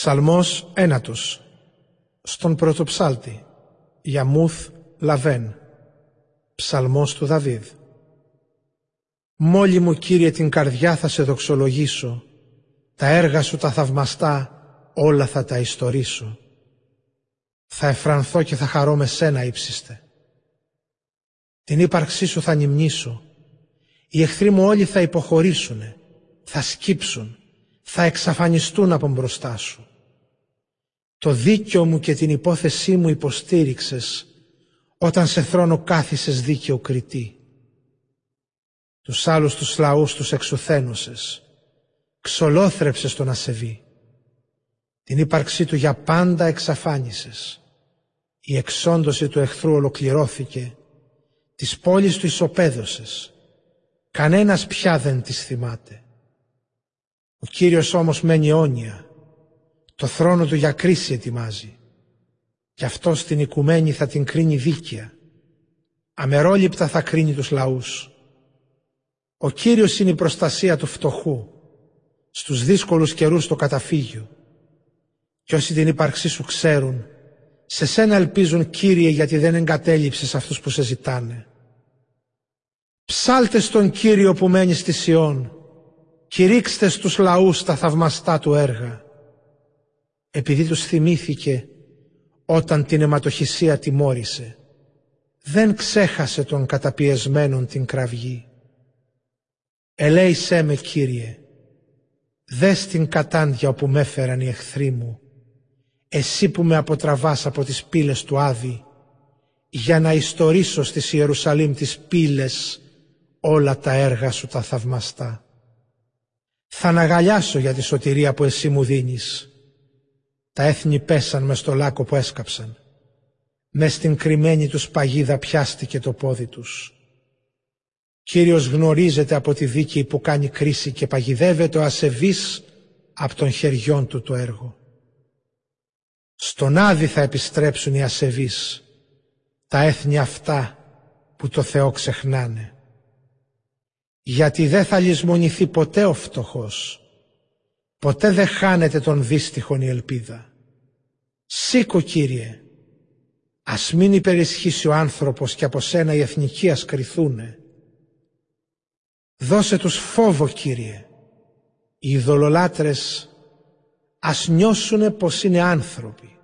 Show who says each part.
Speaker 1: Ψαλμός ένατος. Στον πρωτοψάλτη Γιαμούθ Λαβέν. Ψαλμός του Δαβίδ. Μόλι μου Κύριε την καρδιά θα σε δοξολογήσω Τα έργα σου τα θαυμαστά όλα θα τα ιστορήσω. Θα εφρανθώ και θα χαρώ με σένα ύψιστε. Την ύπαρξή σου θα νυμνήσω. Οι εχθροί μου όλοι θα υποχωρήσουνε Θα σκύψουν θα εξαφανιστούν από μπροστά σου. Το δίκαιο μου και την υπόθεσή μου υποστήριξες όταν σε θρόνο κάθισες δίκαιο κριτή. Τους άλλους τους λαούς τους εξουθένωσες, ξολόθρεψες τον ασεβή. Την ύπαρξή του για πάντα εξαφάνισες. Η εξόντωση του εχθρού ολοκληρώθηκε, της πόλης του ισοπαίδωσες. Κανένας πια δεν της θυμάται. Ο Κύριος όμως μένει αιώνια. Το θρόνο του για κρίση ετοιμάζει. Και αυτό στην οικουμένη θα την κρίνει δίκαια. Αμερόληπτα θα κρίνει τους λαούς. Ο Κύριος είναι η προστασία του φτωχού. Στους δύσκολους καιρούς το καταφύγιο. Και όσοι την ύπαρξή σου ξέρουν, σε σένα ελπίζουν Κύριε γιατί δεν εγκατέλειψες αυτούς που σε ζητάνε. Ψάλτε στον Κύριο που μένει στη Σιών κηρύξτε στους λαούς τα θαυμαστά του έργα. Επειδή τους θυμήθηκε όταν την αιματοχυσία τιμώρησε, δεν ξέχασε τον καταπιεσμένον την κραυγή. Ελέησέ με Κύριε, δες την κατάντια όπου με έφεραν οι εχθροί μου, εσύ που με αποτραβάς από τις πύλες του Άδη, για να ιστορίσω στις Ιερουσαλήμ τις πύλες όλα τα έργα σου τα θαυμαστά. Θα αναγαλιάσω για τη σωτηρία που εσύ μου δίνεις. Τα έθνη πέσαν μες στο λάκκο που έσκαψαν. Μες στην κρυμμένη τους παγίδα πιάστηκε το πόδι τους. Κύριος γνωρίζεται από τη δίκη που κάνει κρίση και παγιδεύεται ο ασεβής από των χεριών του το έργο. Στον Άδη θα επιστρέψουν οι ασεβείς, τα έθνη αυτά που το Θεό ξεχνάνε γιατί δεν θα λησμονηθεί ποτέ ο φτωχός. Ποτέ δεν χάνεται τον δύστιχον η ελπίδα. Σήκω Κύριε, ας μην υπερισχύσει ο άνθρωπος και από σένα οι εθνικοί ας κρυθούνε. Δώσε τους φόβο Κύριε, οι ειδωλολάτρες ας νιώσουνε πως είναι άνθρωποι.